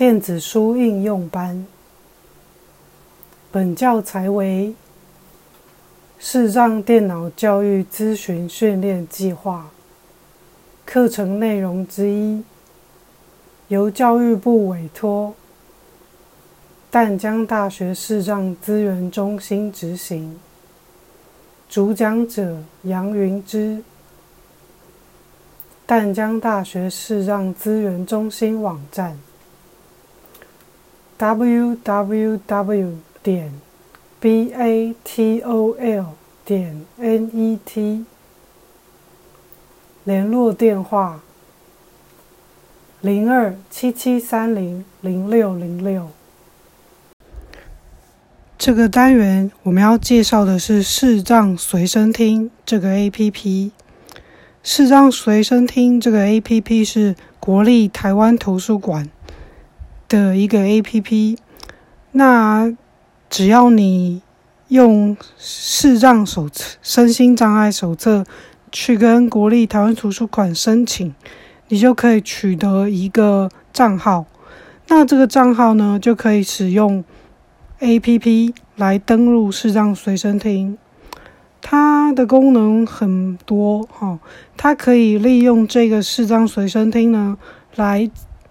电子书应用班。本教材为视障电脑教育咨询训练计划课程内容之一，由教育部委托淡江大学视障资源中心执行。主讲者杨云之。淡江大学视障资源中心网站：www. 点 batol. 点 net。联络电话：零二七七三零零六零六。这个单元我们要介绍的是视障随身听这个 APP。视障随身听这个 A P P 是国立台湾图书馆的一个 A P P。那只要你用视障手册、身心障碍手册去跟国立台湾图书馆申请，你就可以取得一个账号。那这个账号呢，就可以使用 A P P 来登录视障随身听。它的功能很多哈，它可以利用这个视障随身听呢，来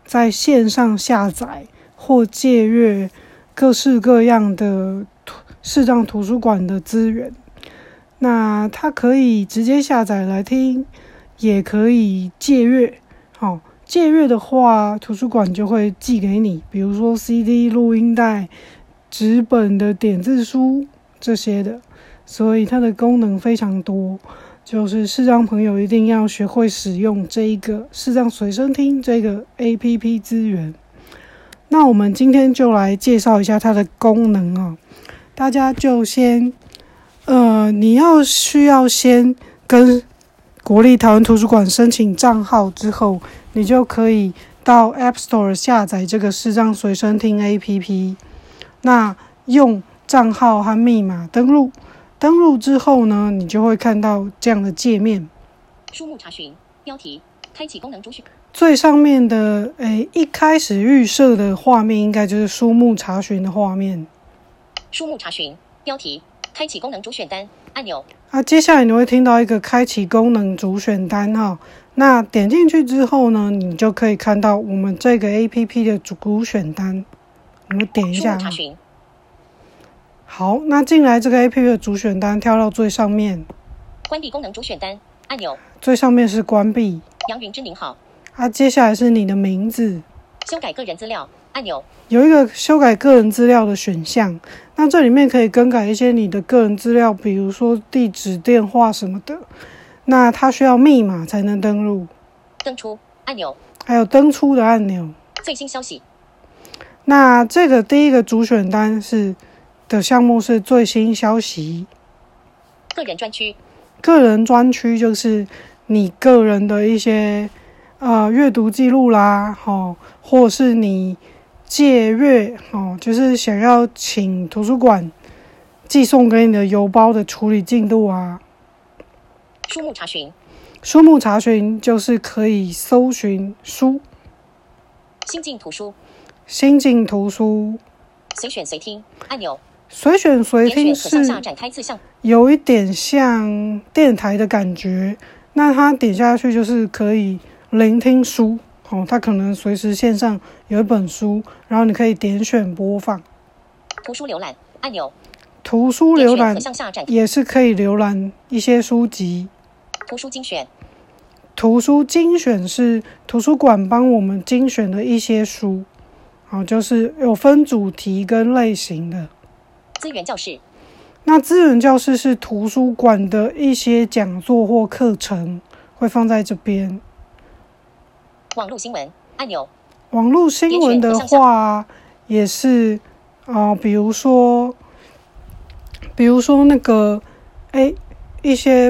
在线上下载或借阅各式各样的视障图书馆的资源。那它可以直接下载来听，也可以借阅。好，借阅的话，图书馆就会寄给你，比如说 CD、录音带、纸本的点字书这些的。所以它的功能非常多，就是视障朋友一定要学会使用这一个视障随身听这个 A P P 资源。那我们今天就来介绍一下它的功能啊，大家就先，呃，你要需要先跟国立台湾图书馆申请账号之后，你就可以到 App Store 下载这个视障随身听 A P P，那用账号和密码登录。登录之后呢，你就会看到这样的界面。书目查询标题，开启功能主选。最上面的诶，一开始预设的画面应该就是书目查询的画面。书目查询标题，开启功能主选单按钮。啊，接下来你会听到一个开启功能主选单哈。那点进去之后呢，你就可以看到我们这个 A P P 的主选单。我们点一下查询。好，那进来这个 A P P 的主选单，跳到最上面，关闭功能主选单按钮。最上面是关闭。杨云之您好。啊，接下来是你的名字。修改个人资料按钮。有一个修改个人资料的选项，那这里面可以更改一些你的个人资料，比如说地址、电话什么的。那它需要密码才能登录。登出按钮。还有登出的按钮。最新消息。那这个第一个主选单是。的项目是最新消息，个人专区，个人专区就是你个人的一些呃阅读记录啦，哦，或是你借阅哦，就是想要请图书馆寄送给你的邮包的处理进度啊。书目查询，书目查询就是可以搜寻书。新进图书，新进图书，随选随听按钮。随选随听是有一点像电台的感觉，那它点下去就是可以聆听书，哦，它可能随时线上有一本书，然后你可以点选播放。图书浏览按钮，图书浏览也是可以浏览一些书籍。图书精选，图书精选是图书馆帮我们精选的一些书，好，就是有分主题跟类型的。资源教室，那资源教室是图书馆的一些讲座或课程会放在这边。网络新闻按钮，网络新闻的话也是啊，比如说，比如说那个哎一些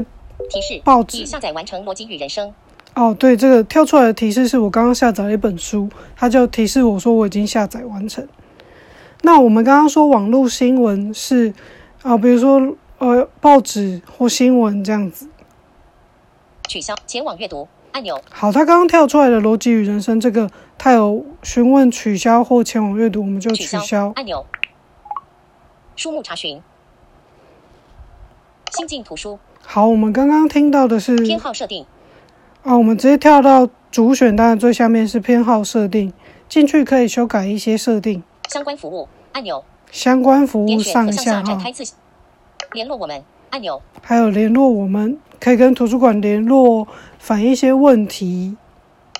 提示报纸下载完成《逻辑与人生》。哦，对，这个跳出来的提示是我刚刚下载了一本书，它就提示我说我已经下载完成。那我们刚刚说网络新闻是啊，比如说呃报纸或新闻这样子。取消前往阅读按钮，好，它刚刚跳出来的逻辑与人生这个，它有询问取消或前往阅读，我们就取消。取消。按钮，书目查询，新进图书。好，我们刚刚听到的是偏好设定，啊，我们直接跳到主选单的最下面是偏好设定，进去可以修改一些设定，相关服务按钮，相关服务上下展开，自联络我们按钮，还有联络我们，可以跟图书馆联络，反映一些问题。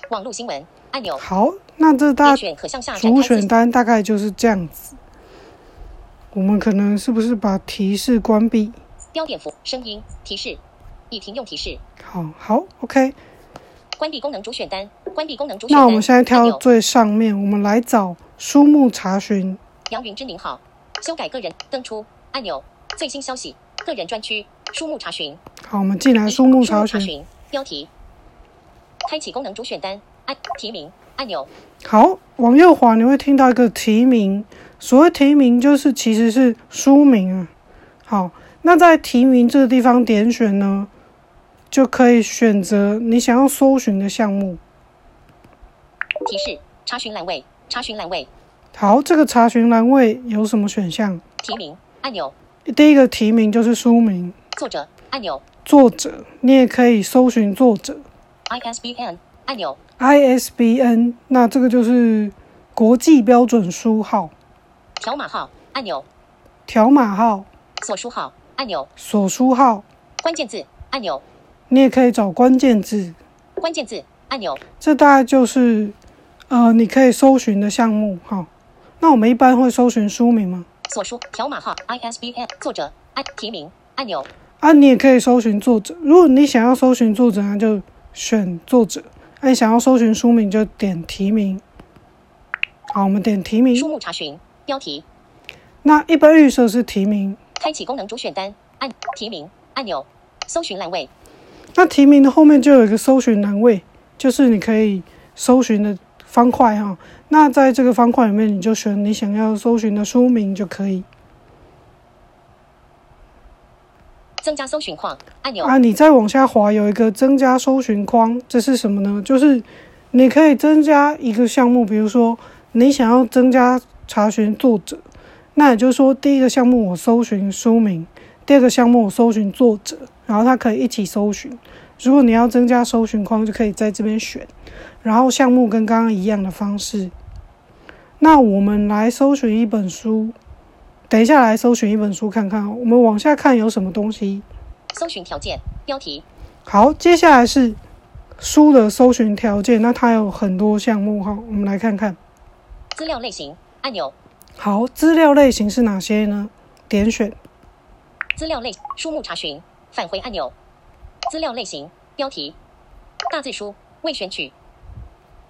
网络新闻按钮，好，那这大主选单大概就是这样子。我们可能是不是把提示关闭？标点符声音提示，已停用提示，好好，OK。关闭功能主选单，关闭功能主选单。那我们现在跳到最上面，我们来找书目查询。杨云之您好，修改个人登出按钮，最新消息，个人专区，书目查询，好，我们进来书目查询。询，标题，开启功能主选单，按提名按钮，好，往右滑你会听到一个提名。所谓提名，就是其实是书名啊。好，那在提名这个地方点选呢，就可以选择你想要搜寻的项目。提示，查询栏位，查询栏位，好，这个查询栏位有什么选项？提名按钮，第一个提名就是书名，作者按钮。作者，你也可以搜寻作者。，ISBN 按钮，ISBN，那这个就是国际标准书号、条码号按钮，条码号、锁书号按钮，锁书号，关键字按钮，你也可以找关键字。关键字按钮，这大概就是呃，你可以搜寻的项目哈。那我们一般会搜寻书名吗？所书条码号 ISBN 作者按提名按钮，啊，你也可以搜寻作者。如果你想要搜寻作者，那就选作者；那你想要搜寻书名，就点提名。好，我们点提名。书目查询标题，那一般预设是提名。开启功能主选单按提名按钮，搜寻栏位，那提名的后面就有一个搜寻栏位，就是你可以搜寻的方块哈。那在这个方块里面，你就选你想要搜寻的书名就可以。增加搜寻框按钮，啊，你再往下滑有一个增加搜寻框，这是什么呢？就是你可以增加一个项目，比如说你想要增加查询作者，那也就是说第一个项目我搜寻书名，第二个项目我搜寻作者，然后它可以一起搜寻。如果你要增加搜寻框，就可以在这边选，然后项目跟刚刚一样的方式。那我们来搜寻一本书，等一下来搜寻一本书看看哦。我们往下看有什么东西。搜寻条件标题，好，接下来是书的搜寻条件，那它有很多项目哈，我们来看看。资料类型按钮，好，资料类型是哪些呢？点选。资料类书目查询返回按钮，资料类型标题，大字书未选取，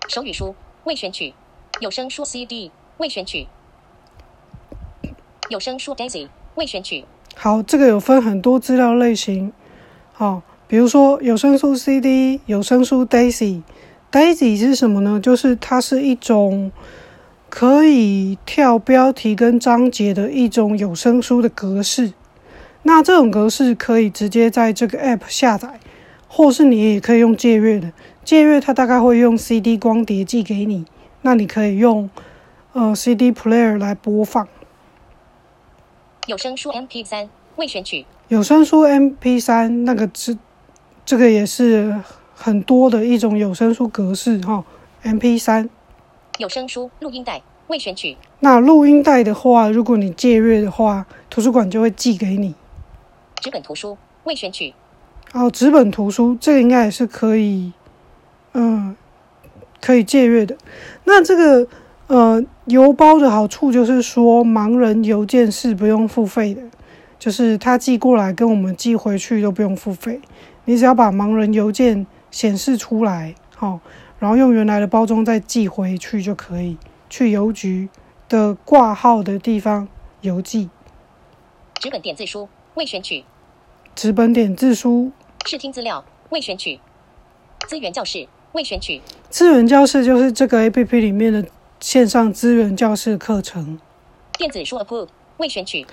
手语书未选取，有声书 CD 未选取，有声书 Daisy 未选取，好，这个有分很多资料类型，好，比如说有声书 CD、有声书 Daisy。Daisy 是什么呢？就是它是一种可以跳标题跟章节的一种有声书的格式。那这种格式可以直接在这个 App 下载，或是你也可以用借阅的。借阅它大概会用 CD 光碟寄给你，那你可以用呃 CD player 来播放。有声书 MP 三未选取，有声书 MP 三那个是这个也是很多的一种有声书格式哈，MP 三。有声书录音带未选取，那录音带的话，如果你借阅的话，图书馆就会寄给你。纸本图书未选取，哦，纸本图书这个应该也是可以，嗯，可以借阅的。那这个呃邮包的好处就是说，盲人邮件是不用付费的，就是他寄过来跟我们寄回去都不用付费，你只要把盲人邮件显示出来，好、然后用原来的包装再寄回去就可以，去邮局的挂号的地方邮寄。纸本点字书未选取，纸本点字书视听资料未选取，资源教室未选取，资源教室就是这个 A P P 里面的线上资源教室课程。电子书 Approved 未选取，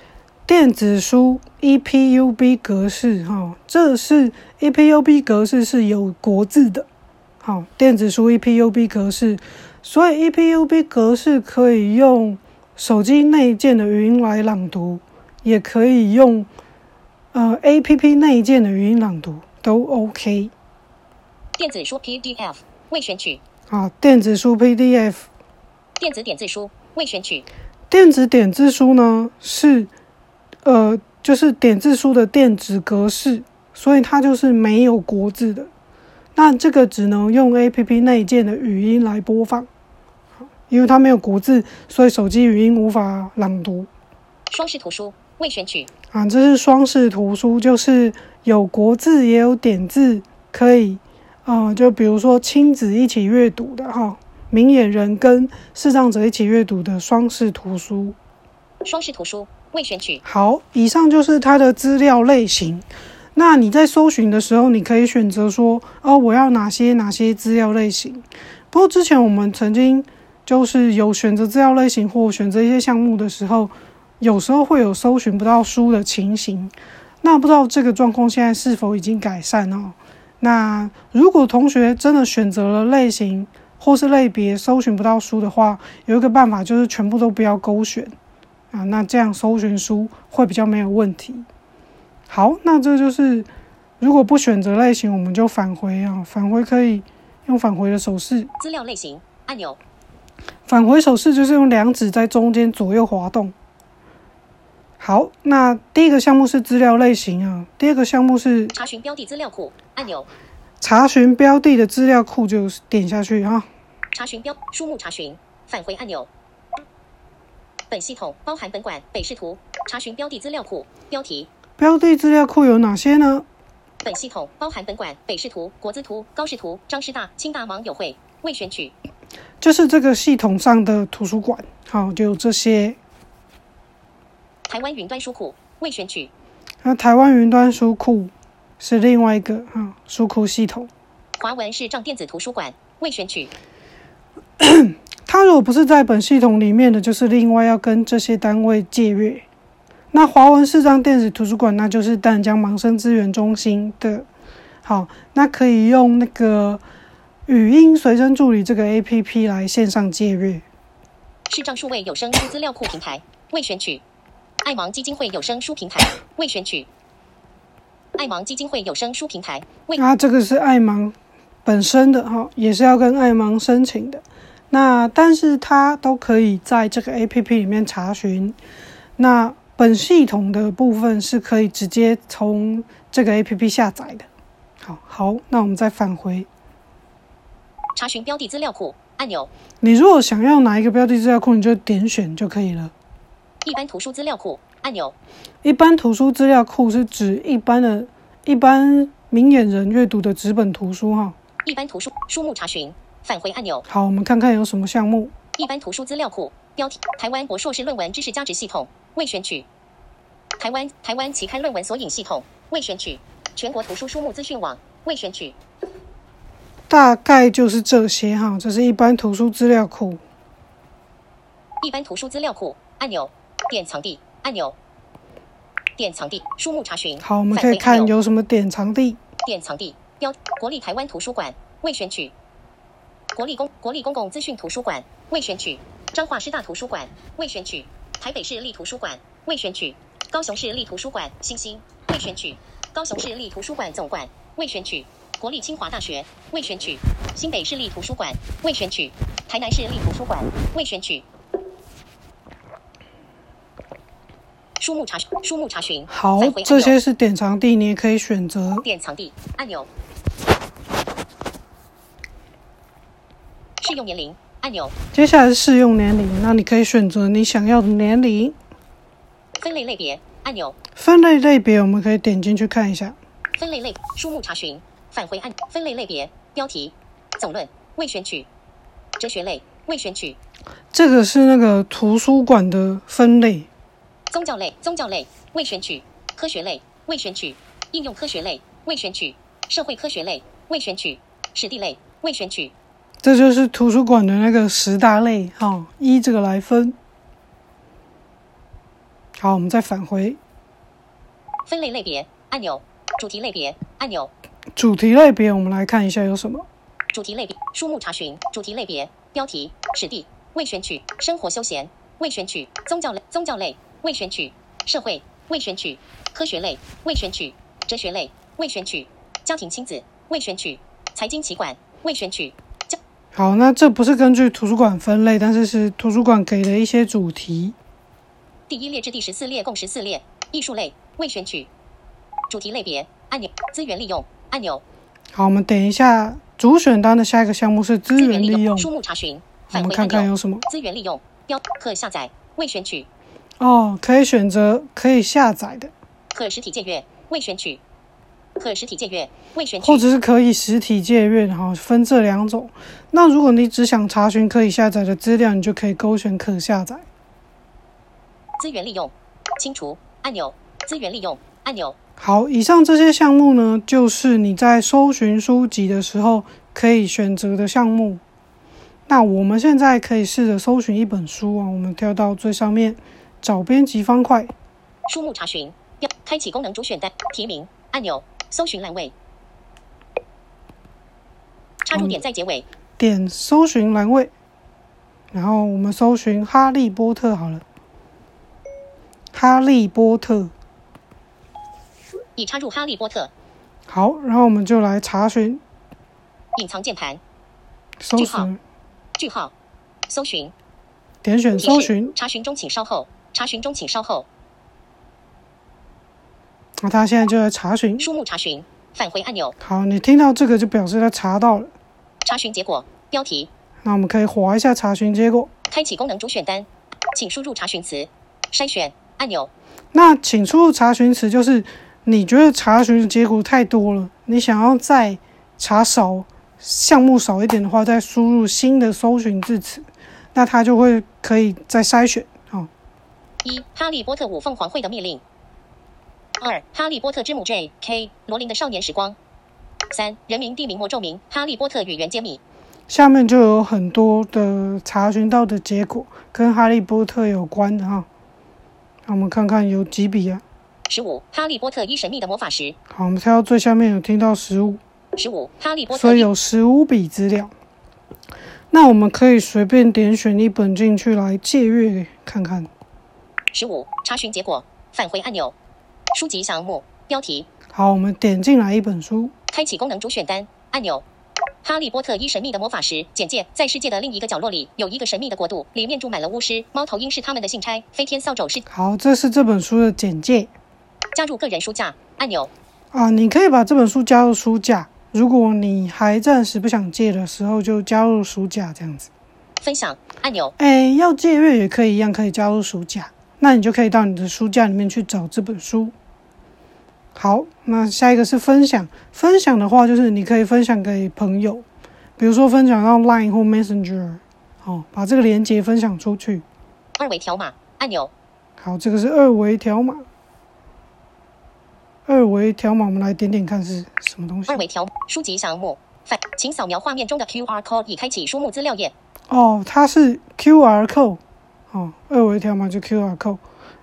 电子书 E EPUB 格式哈，这是 EPUB 格式是有国字的，好，电子书 EPUB 格式，所以 EPUB 格式可以用手机内建的语音来朗读，也可以用呃 APP 内建的语音朗读，都 OK。电子书 PDF 未选取，啊，电子书 PDF，电子点字书未选取，电子点字书呢是呃就是点字书的电子格式，所以它就是没有国字的。那这个只能用 APP 内建的语音来播放，因为它没有国字，所以手机语音无法朗读。双视图书未选取，啊，这是双视图书，就是有国字也有点字，可以，呃，就比如说亲子一起阅读的哈，明眼人跟视障者一起阅读的双视图书。双视图书未选取，好，以上就是它的资料类型。那你在搜寻的时候，你可以选择说，哦，我要哪些哪些资料类型。不过之前我们曾经就是有选择资料类型或选择一些项目的时候，有时候会有搜寻不到书的情形。那不知道这个状况现在是否已经改善哦？那如果同学真的选择了类型或是类别搜寻不到书的话，有一个办法就是全部都不要勾选啊，那这样搜寻书会比较没有问题。好，那这就是如果不选择类型，我们就返回啊。返回可以用返回的手势。资料类型按钮。返回手势就是用两指在中间左右滑动。好，那第一个项目是资料类型啊，第二个项目是查询标的资料库按钮。查询标的的资料库就点下去啊。查询标书目查询返回按钮。本系统包含本馆北视图查询标的资料库标题。标的资料库有哪些呢？本系统包含本馆北视图、国资图、高视图、张师大、清大网友会未选取。就是这个系统上的图书馆，好，就这些。台湾云端书库未选取。那台湾云端书库是另外一个哈书库系统。华文视障电子图书馆未选取。它如果不是在本系统里面的，就是另外要跟这些单位借阅。那华文视障电子图书馆，那就是淡江盲生资源中心的。好，那可以用那个语音随身助理这个 A P P 来线上借阅。视障数位有声书资料库平台未选取。爱芒基金会有声书平台未选取。爱芒基金会有声书平台未。啊，这个是爱芒本身的哈，也是要跟爱芒申请的。那但是它都可以在这个 A P P 里面查询。那本系统的部分是可以直接从这个 A P P 下载的。好，好，那我们再返回查询标的资料库按钮。你如果想要哪一个标的资料库，你就点选就可以了。一般图书资料库按钮。一般图书资料库是指一般的、一般明眼人阅读的纸本图书哈。一般图书书目查询返回按钮。好，我们看看有什么项目。一般图书资料库标题：台湾博硕士论文知识价值系统。未选取，台湾台湾期刊论文索引系统未选取，全国图书书目资讯网未选取，大概就是这些哈，这是一般图书资料库。一般图书资料库按钮，典藏地按钮，典藏地书目查询。好，我们可以看有什么典藏地。典藏地标国立台湾图书馆未选取，国立公国立公共资讯图书馆未选取，彰化师大图书馆未选取。台北市立图书馆未选取，高雄市立图书馆星星。未选取，高雄市立图书馆总馆未选取，国立清华大学未选取，新北市立图书馆未选取，台南市立图书馆未选取。书目查询书目查询，好，这些是典藏地，你也可以选择典藏地按钮，适用年龄。按钮。接下来是适用年龄，那你可以选择你想要的年龄。分类类别按钮。分类类别，我们可以点进去看一下。分类类书目查询返回按分类类别标题总论未选取哲学类未选取。这个是那个图书馆的分类。宗教类宗教类未选取科学类未选取应用科学类未选取社会科学类未选取史地类未选取。这就是图书馆的那个十大类，哈，依这个来分。好，我们再返回分类类别按钮，主题类别按钮。主题类别，我们来看一下有什么。主题类别，书目查询，主题类别，标题，史地，未选取，生活休闲，未选取，宗教类，宗教类，未选取，社会，未选取，科学类，未选取，哲学类，未选取，家庭亲子，未选取，财经企管，未选取。教好，那这不是根据图书馆分类，但是是图书馆给的一些主题。第一列至第十四列共十四列，艺术类，未选取，主题类别，按钮，资源利用，按钮，好，我们等一下主选单的下一个项目是资源利用，书目查询，我们看看有什么资源利用，标可下载，未选取，哦，可以选择可以下载的，可实体借阅，未选取，可实体借阅，未选取或，者是可以实体借阅，哈，分这两种。那如果你只想查询可以下载的资料，你就可以勾选可下载。资源利用，清除按钮，资源利用按钮，好，以上这些项目呢，就是你在搜寻书籍的时候可以选择的项目。那我们现在可以试着搜寻一本书啊，我们跳到最上面找编辑方块，书目查询，标开启功能主选单，提名。按钮，搜寻栏位，插入点在结尾，点搜寻栏位，然后我们搜寻《哈利波特》好了，《哈利波特》已插入哈利波特，好，然后我们就来查询。隐藏键盘，搜寻，句号，搜寻，点选搜寻，查询中请稍后，查询中请稍后，那他现在就在查询。书目查询，返回按钮，好，你听到这个就表示他查到了，查询结果，标题，那我们可以划一下查询结果。开启功能主选单，请输入查询词，筛选按钮，那请输入查询词，就是你觉得查询的结果太多了，你想要再查少项目少一点的话，再输入新的搜寻字词，那它就会可以再筛选。好、一、哈利波特五凤凰会的密令；二、哈利波特之母 J.K. 罗琳的少年时光；三、人民、地名、魔咒名、哈利波特与原揭秘；下面就有很多的查询到的结果跟哈利波特有关的哈。那我们看看有几笔啊？十五、哈利波特一神秘的魔法石；好，我们跳到最下面有听到十五，十五、哈利波特所以有十五笔资料。那我们可以随便点选一本进去来借阅看看。十五、查询结果，返回按钮，书籍项目标题，好，我们点进来一本书。开启功能主选单按钮。哈利波特一神秘的魔法石简介：在世界的另一个角落里，有一个神秘的国度，里面住满了巫师。猫头鹰是他们的信差，飞天扫帚是好，这是这本书的简介加入个人书架按钮。啊。你可以把这本书加入书架，如果你还暂时不想借的时候，就加入书架这样子。分享按钮，哎，要借阅也可以一样，可以加入书架。那你就可以到你的书架里面去找这本书。好，那下一个是分享。分享的话，就是你可以分享给朋友，比如说分享到 Line 或 Messenger，好，把这个链接分享出去。二维条码按钮，好，这个是二维条码。二维条码，我们来点点看是什么东西二。维条书籍项目，反，请扫描画面中的 QR code 以开启书目资料页。哦，它是 QR code，哦，二维条码就 QR code，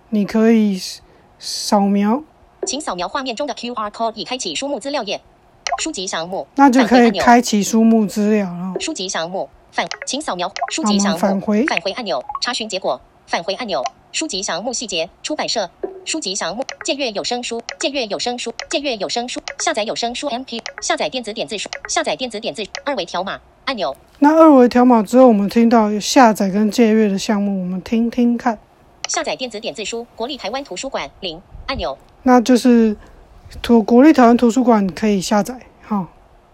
你可以扫描，请扫描画面中的 QR code 以开启书目资料页。书籍项目，那就可以开启书目资料，了。书籍项目返，请扫描。书籍项目返回。返回按钮，查询结果返回按钮，书籍项目细节，出版社。书籍项目借阅有声书，借阅有声书，借阅有声书，下载有声书 MP，下载电子点字书，下载电子点字二维条码按钮，那二维条码之后，我们听到有下载跟借阅的项目，我们听听看，下载电子点字书，国立台湾图书馆零按钮，那就是图国立台湾图书馆可以下载，哈、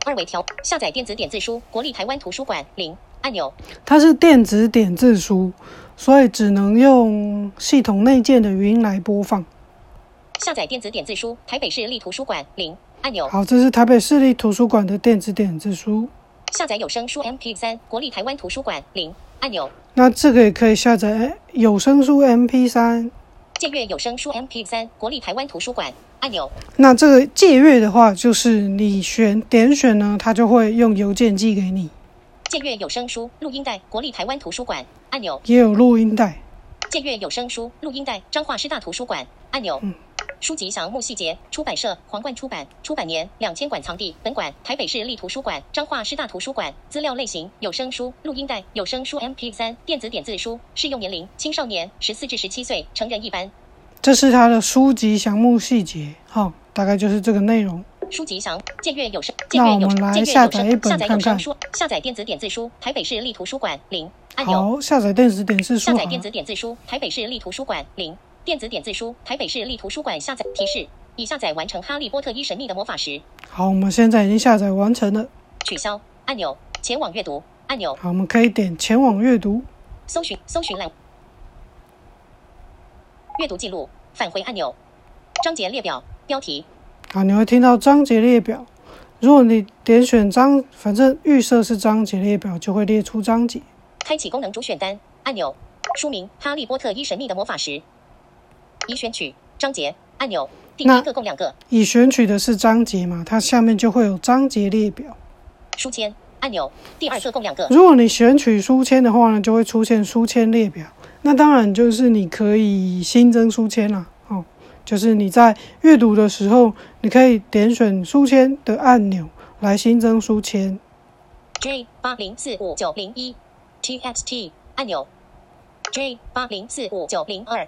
二维条下载电子点字书，国立台湾图书馆零按钮，它是电子点字书，所以只能用系统内建的语音来播放。下载电子点字书，台北市立图书馆零按钮，好，这是台北市立图书馆的电子点字书。下载有声书 MP 三，国立台湾图书馆零。按钮，那这个也可以下载哎有声书 MP 三。借阅有声书 MP 三，国立台湾图书馆。按钮，那这个借阅的话，就是你选点选呢，它就会用邮件寄给你，借阅有声书录音带，国立台湾图书馆。按钮，也有录音带。借阅有声书录音带，彰化师大图书馆。按钮，书籍详目细节，出版社皇冠出版，出版年两千馆藏地，本馆台北市立图书馆、彰化师大图书馆。资料类型有声书、录音带、有声书 MP 三、电子点字书。适用年龄青少年十四至十七岁，成人一般。这是他的书籍详目细节，好，大概就是这个内容。书籍详，借阅有声，借那阅有我们来借阅有声，下载有声书，下载电子点字书，台北市立图书馆零按钮。好，下载电子点字书下载电子点字书，台北市立图书馆零。电子点字书，台北市立图书馆下载提示：已下载完成《哈利波特：一神秘的魔法石》。好，我们现在已经下载完成了。取消按钮，前往阅读按钮，好，我们可以点前往阅读。搜寻搜寻栏，阅读记录返回按钮，章节列表标题好，你会听到章节列表。如果你点选章，反正预设是章节列表，就会列出章节。开启功能主选单按钮，书名《哈利波特：一神秘的魔法石》，已选取章节按钮，第一个共两个已选取的是章节嘛，它下面就会有章节列表。书签按钮，第二个共两个如果你选取书签的话呢，就会出现书签列表。那当然就是你可以新增书签啦，哦，就是你在阅读的时候，你可以点选书签的按钮来新增书签。J 八零四五九零一 TXT 按钮，J 八零四五九零二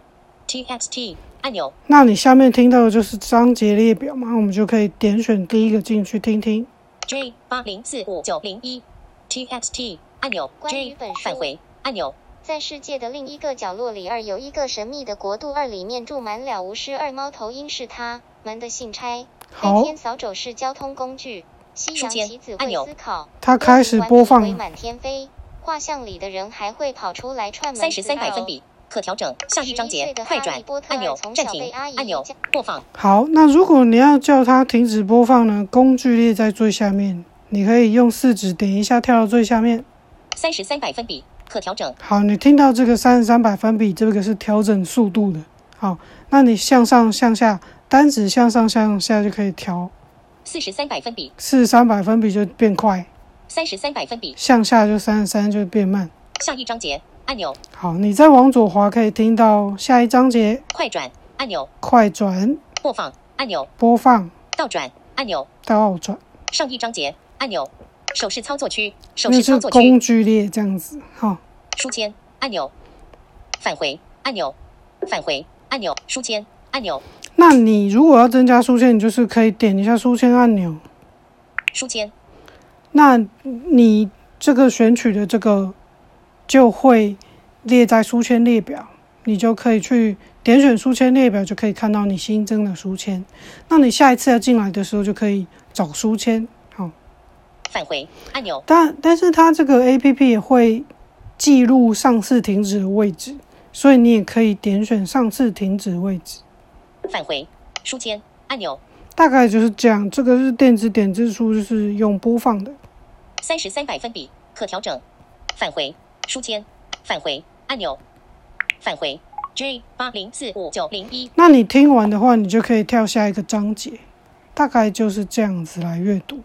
TXT 按钮，那你下面听到的就是章节列表嘛，我们就可以点选第一个进去听听。J 八零四五九零一 TXT 按钮。关于本书。返回按钮。在世界的另一个角落里，二有一个神秘的国度，二里面住满了巫师，二猫头鹰是他们的信差。好。飞天扫帚是交通工具，西洋棋子会思考。它开始播放。满天飞，画像里的人还会跑出来串门三十三百分比可调整下一章节快转按钮暂停按钮播放好，那如果你要叫它停止播放呢，工具列在最下面，你可以用四指点一下跳到最下面。三十三百分比可调整好，你听到这个三十三百分比，这个是调整速度的。好，那你向上向下，单指向上向下就可以调，四十三百分比四十三百分比就变快，三十三百分比向下就三十三就变慢。下一章节按钮。好，你再往左滑，可以听到下一章节。快转按钮。快转。播放按钮。播放。倒转按钮。倒转，上一章节按钮。手势操作区手势操作区。工具列这样子。好，书签按钮，返回按钮，返回按钮，书签按钮，那你如果要增加书签，你就是可以点一下书签按钮。书签。那你这个选取的这个就会列在书签列表，你就可以去点选书签列表，就可以看到你新增的书签。那你下一次要进来的时候，就可以找书签。好，返回按钮，但但是它这个 A P P 也会记录上次停止的位置，所以你也可以点选上次停止位置。返回书签按钮，大概就是这样。这个是电子点字书，就是用播放的。三十三百分比可调整，返回书签，返回按钮，返回 J 八零四五九零一那你听完的话，你就可以跳下一个章节，大概就是这样子来阅读。